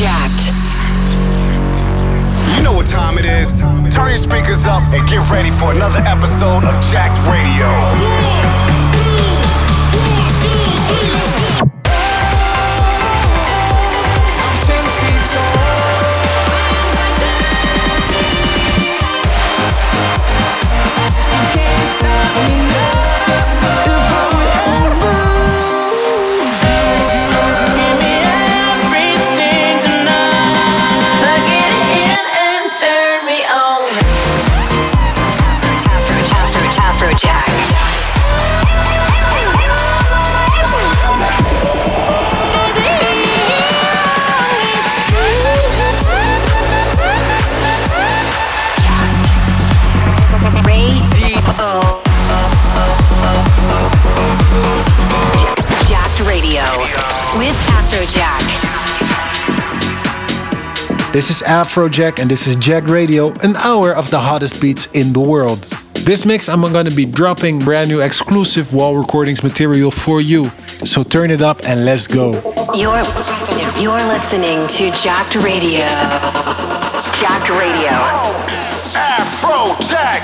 Jacked. You know what time it is. Turn your speakers up and get ready for another episode of Jacked Radio. This is Afrojack and this is Jacked Radio, an hour of the hottest beats in the world. This mix, I'm gonna be dropping brand new exclusive wall recordings material for you. So turn it up and let's go. You're, you're listening to Jacked Radio. Jacked Radio. Afrojack.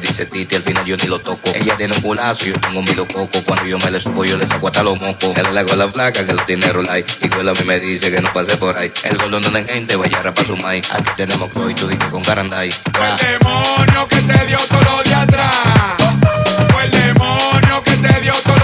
Dice Titi, al final yo ni lo toco. Ella tiene un culazo, yo tengo un milo coco. Cuando yo me le subo, yo le saco hasta los mocos. El lago la flaca que lo tiene rolay. Y cuela a mí me dice que no pase por ahí. El gol donde gente vaya a para su. Aquí tenemos Croy, tú dices con Garanday. Fue el demonio que te dio todo lo de atrás. Fue el demonio que te dio todo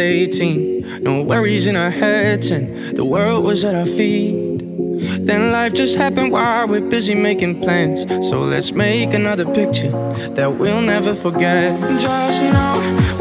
just 18. No worries in our heads, and the world was at our feet. Then life just happened while we're busy making plans. So let's make another picture that we'll never forget. Just know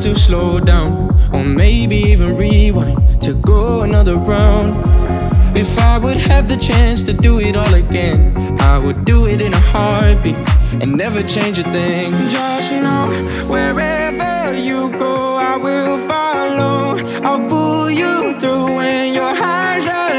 to slow down, or maybe even rewind to go another round. If I would have the chance to do it all again, I would do it in a heartbeat and never change a thing. Just know wherever you go, I will follow. I'll pull you through when your highs are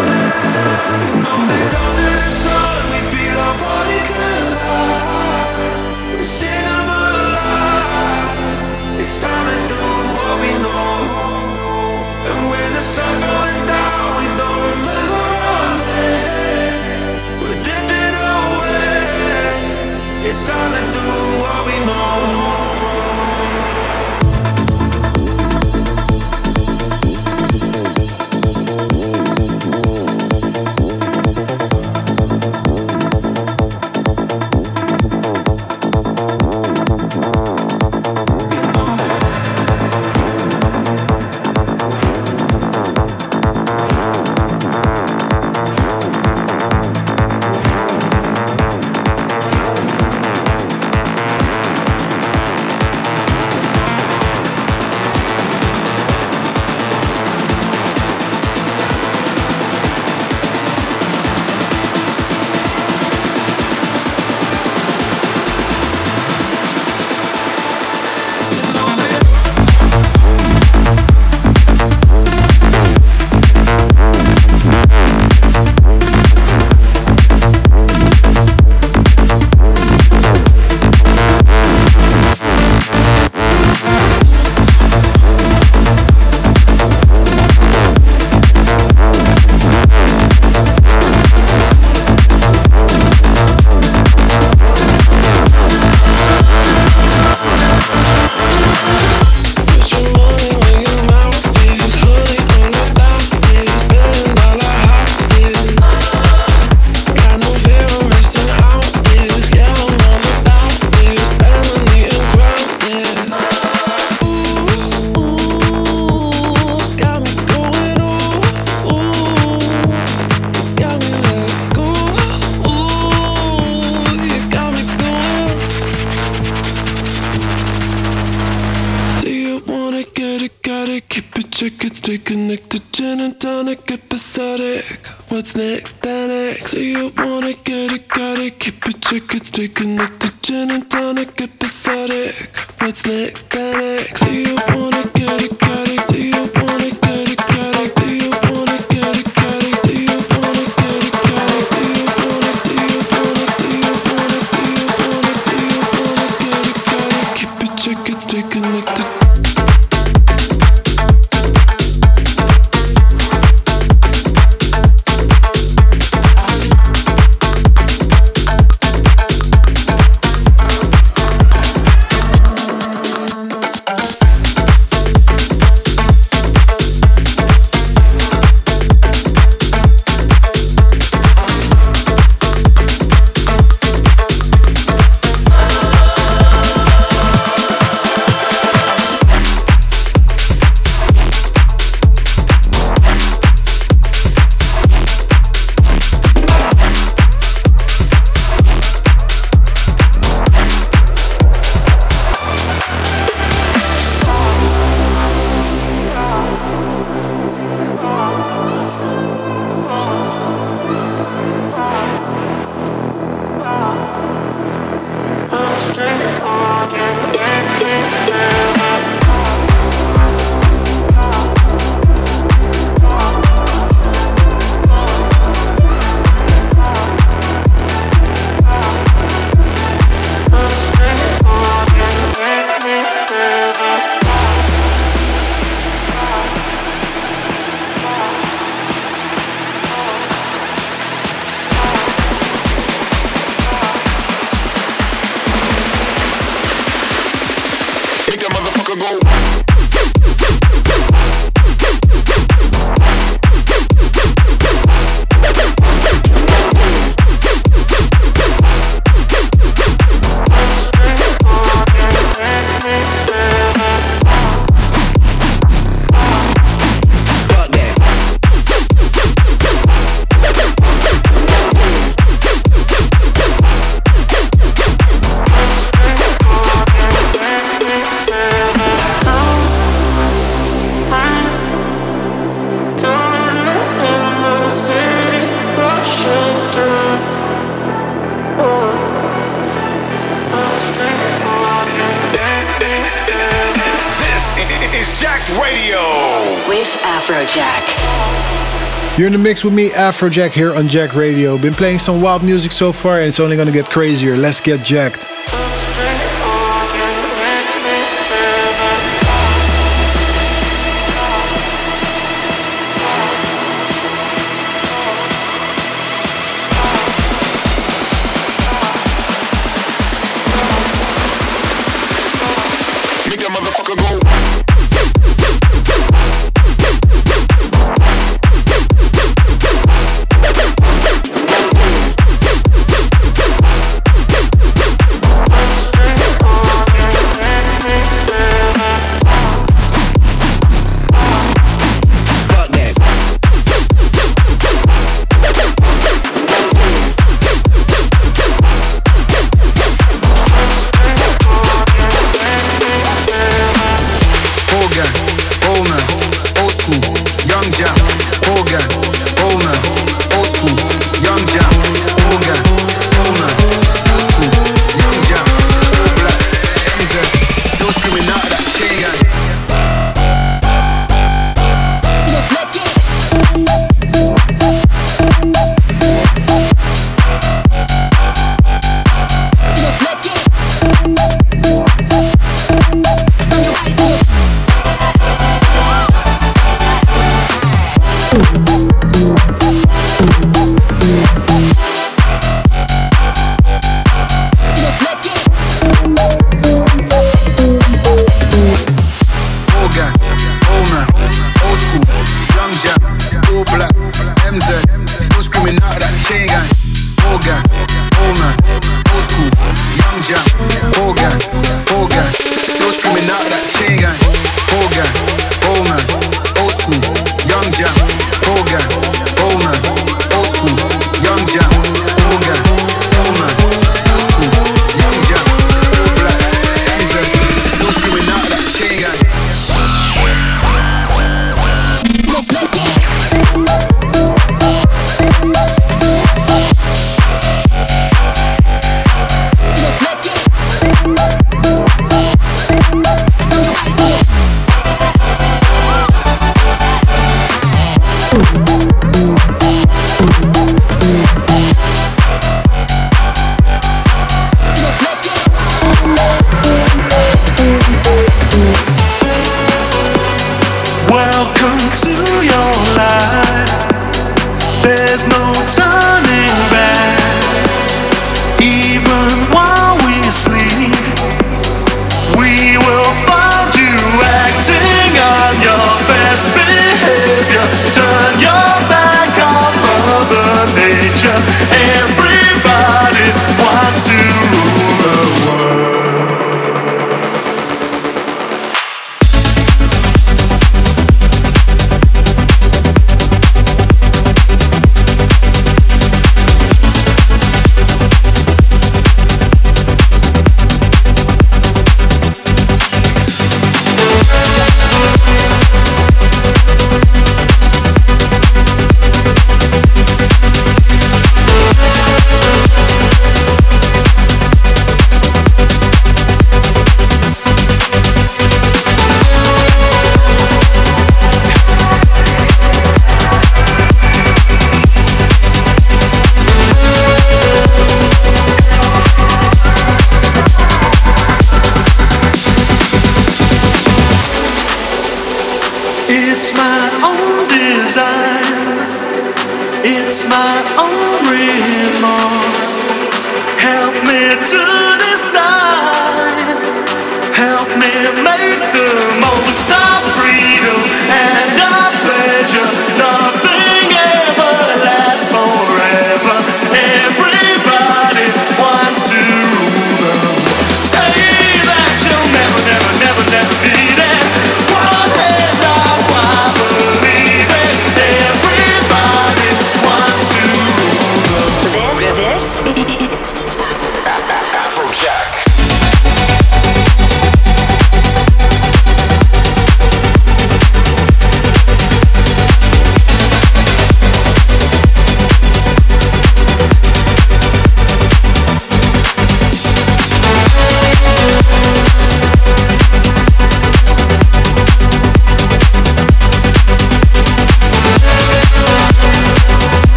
You know that. What's next? Then See you wanna get it, got it. Keep it check stay connected. Gin and tonic, episodic. What's next? Then See you wanna get it, got it. Do you wanna mix with me, Afrojack, here on Jacked Radio. Been playing some wild music so far, and it's only gonna get crazier. Let's get jacked.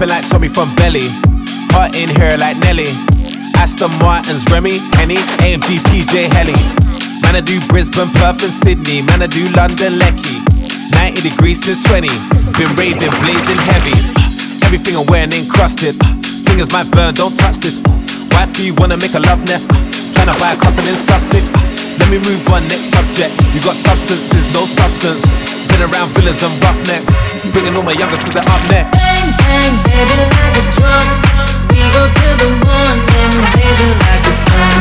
Rapping like Tommy from Belly. Heart in here like Nelly. Aston Martin's Remy, Henny, AMG, PJ Helly. Man, I do Brisbane, Perth, and Sydney. Man, I do London, Lecky. 90 degrees since 20. Been raving, blazing heavy. Everything I'm wearing encrusted. Fingers might burn, don't touch this. Wifey, wanna make a love nest? Tryna buy a castle in Sussex. Let me move on, next subject. You got substances, no substance. Been around villas and roughnecks. Bringing all my youngest cause they're up next. Bang, bang, baby, like a drum. We go to the morning, baby, like the sun.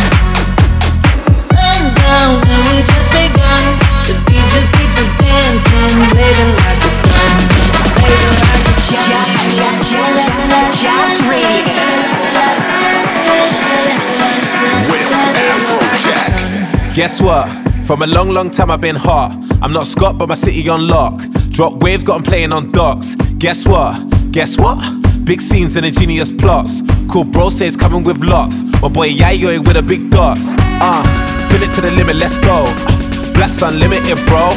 Sundown, and we just begun. The beat just keeps us dancing, baby, like the sun. Baby, like the sun. Jacked Radio. With Afrojack. Guess what? From a long, long time I've been hot. I'm not Scott, but my city on lock. Drop waves, got 'em playing on docks. Guess what? Guess what? Big scenes and ingenious plots. Cool bro says coming with lots. My boy Yayo with a big dots. Uh, fill it to the limit, let's go. Black's unlimited, bro.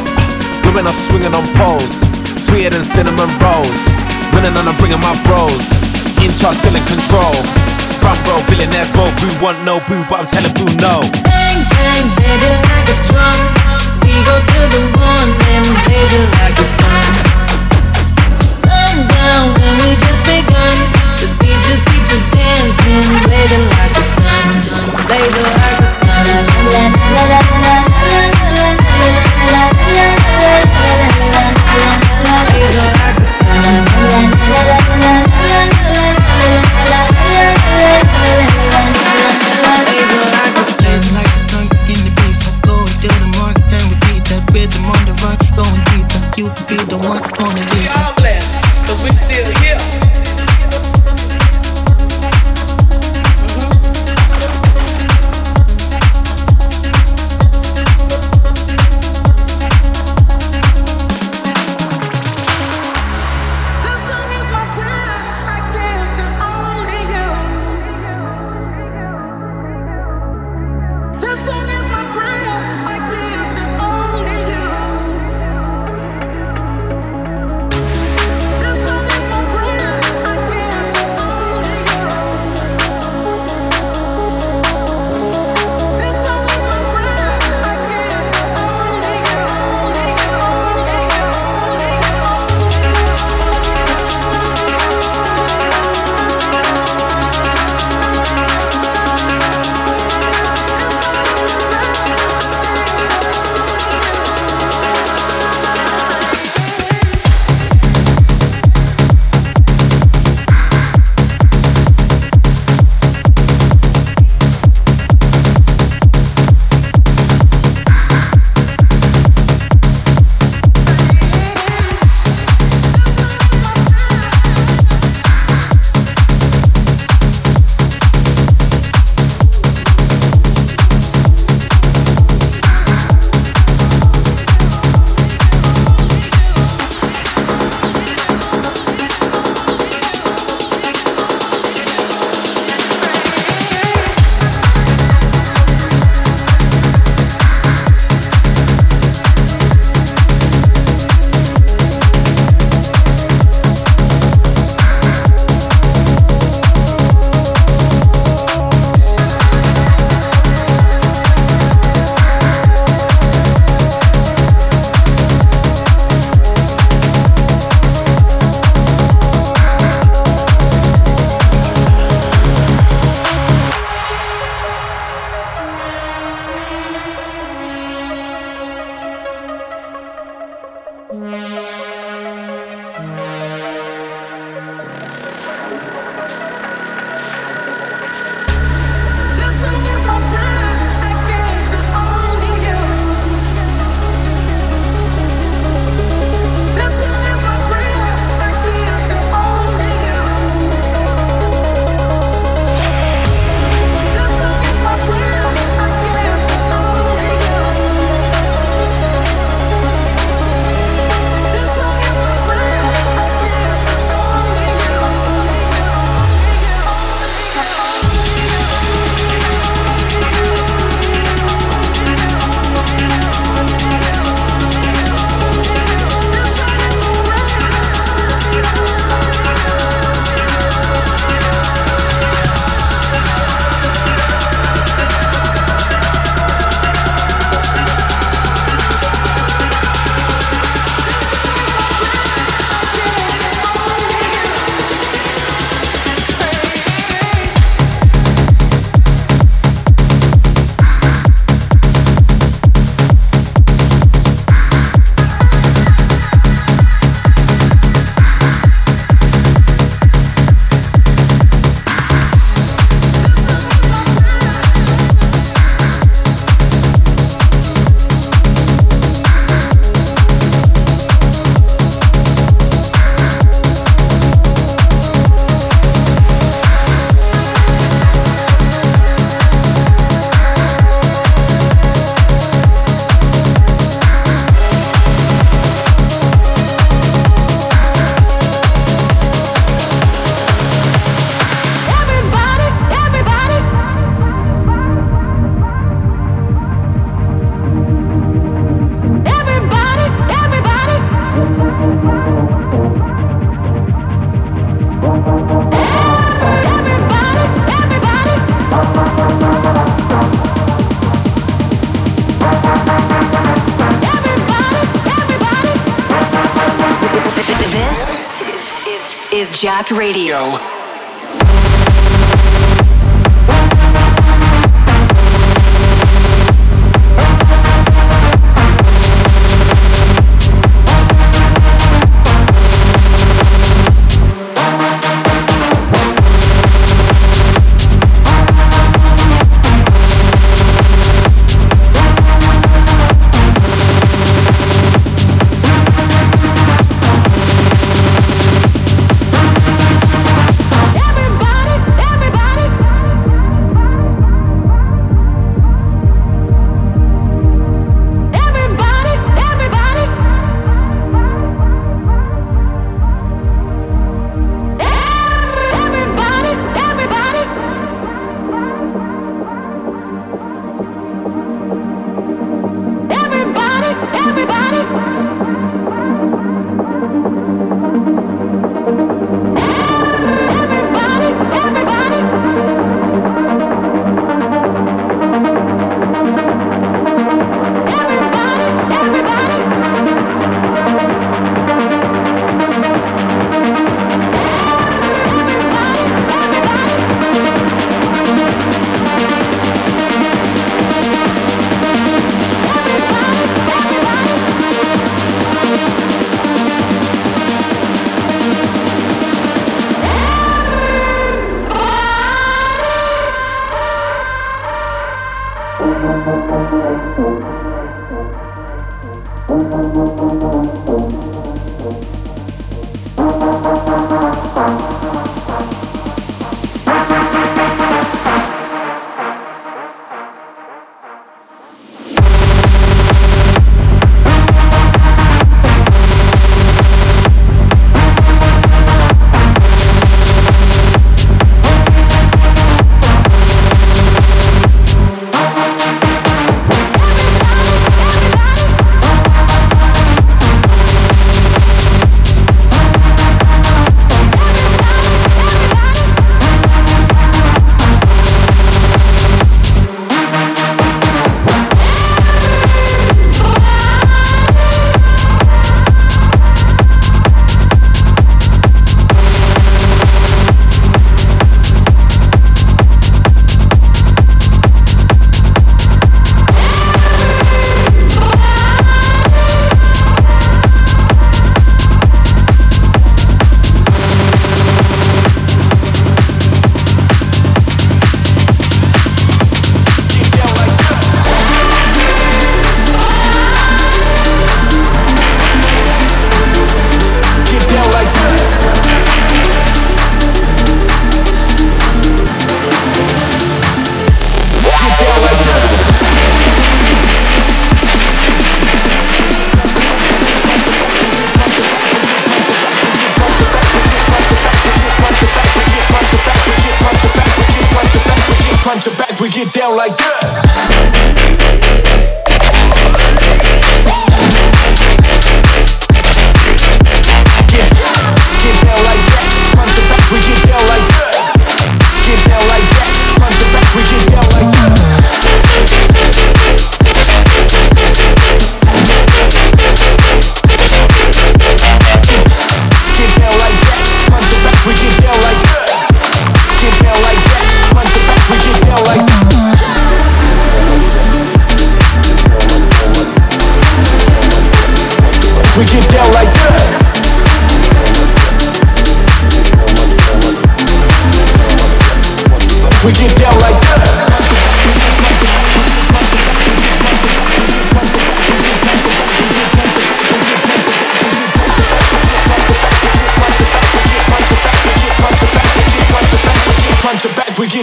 Women are swinging on poles. Sweeter than cinnamon rolls. Winning and I'm bringing my bros. In charge, still in control. Front row, billionaires, roll boo. Want no boo, but I'm telling boo no. Bang, bang, baby, like a drum. We go to the morning, baby, like the sun. You could be the one on the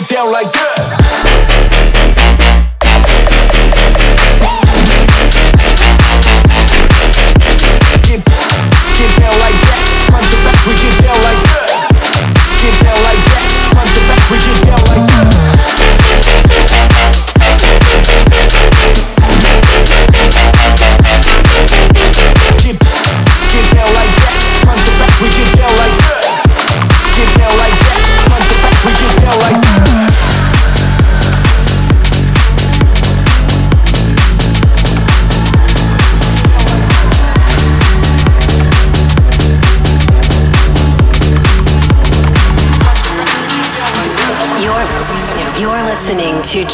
down like that.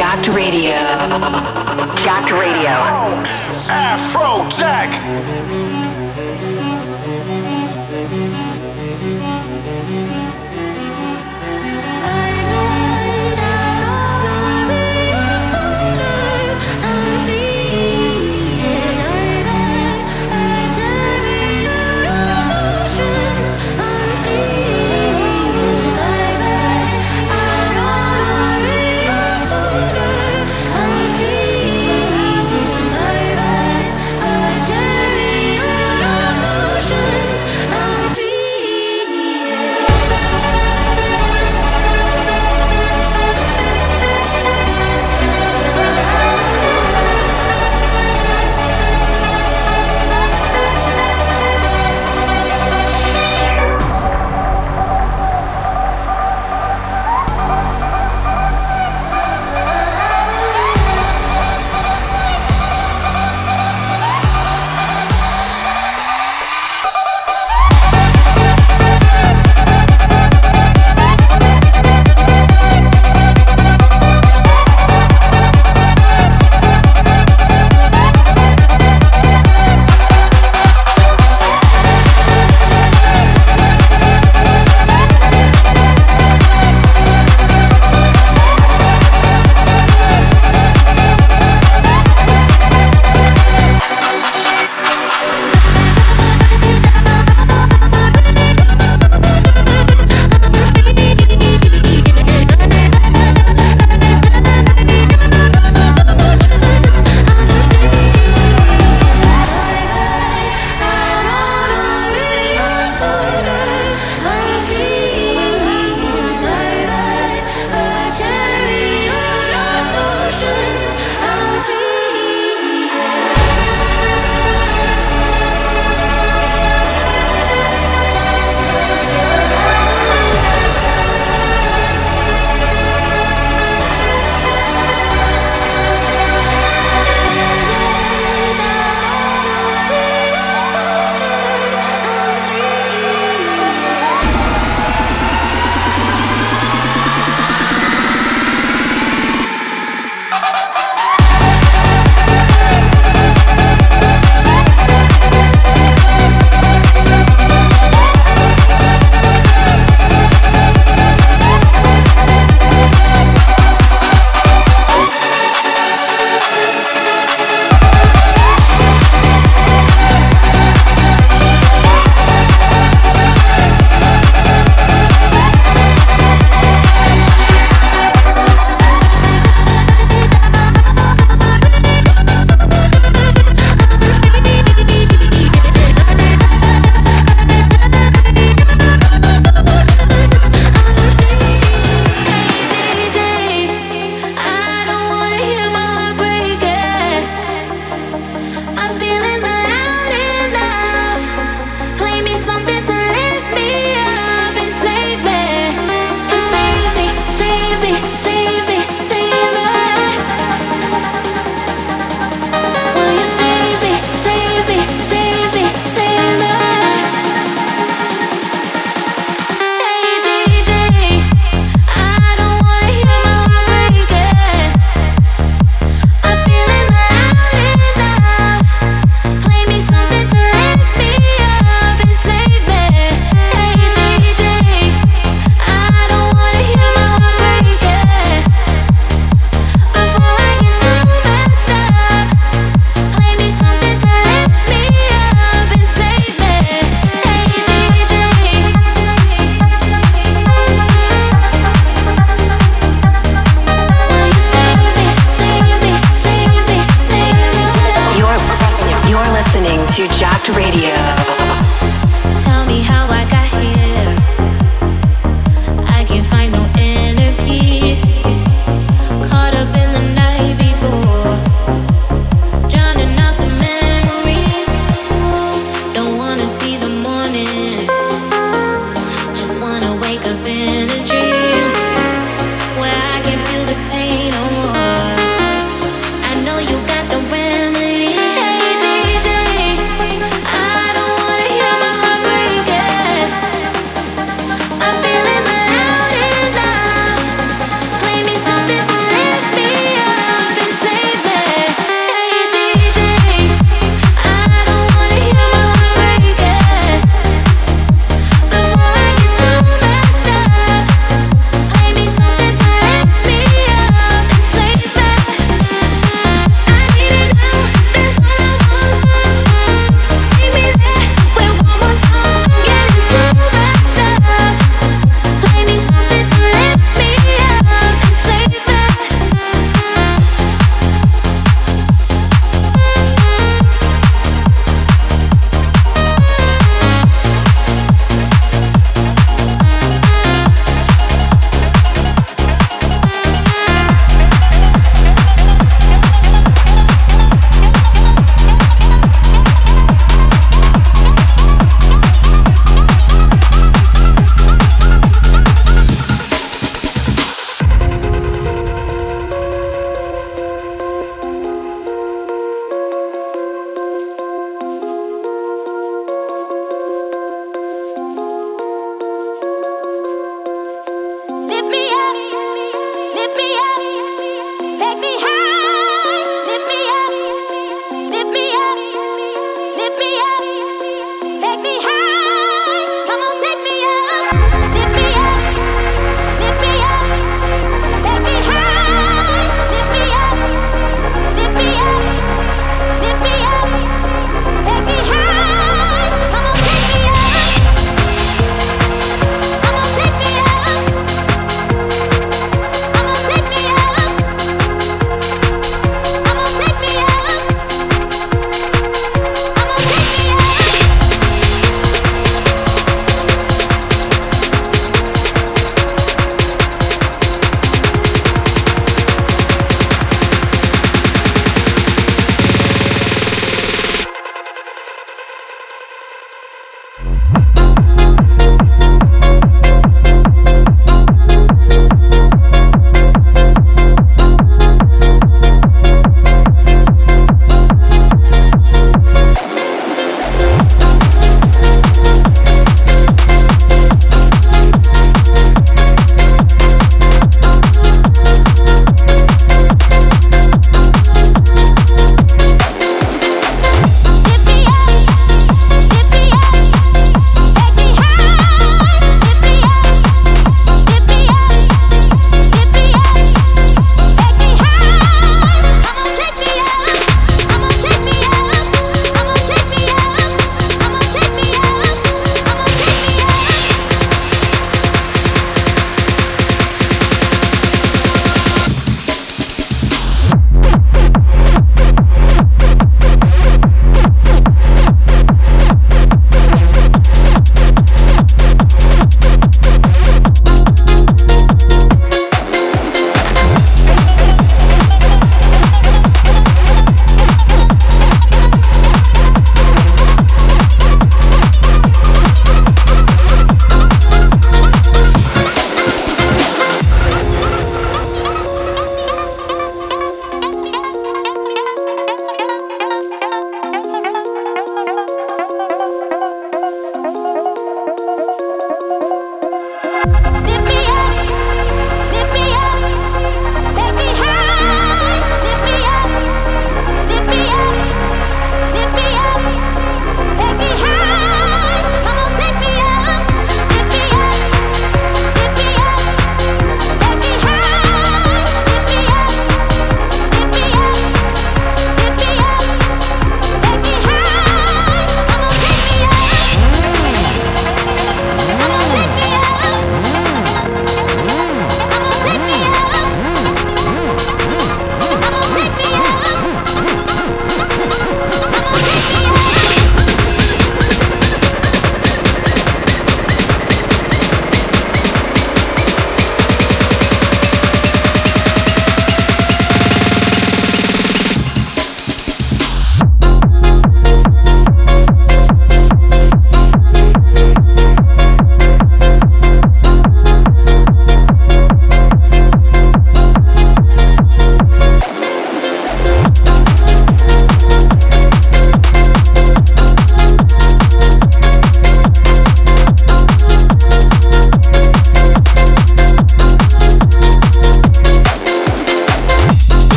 Jacked Radio.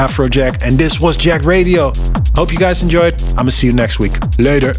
Afrojack, and this was Jacked Radio. Hope you guys enjoyed. I'm gonna see you next week. Later.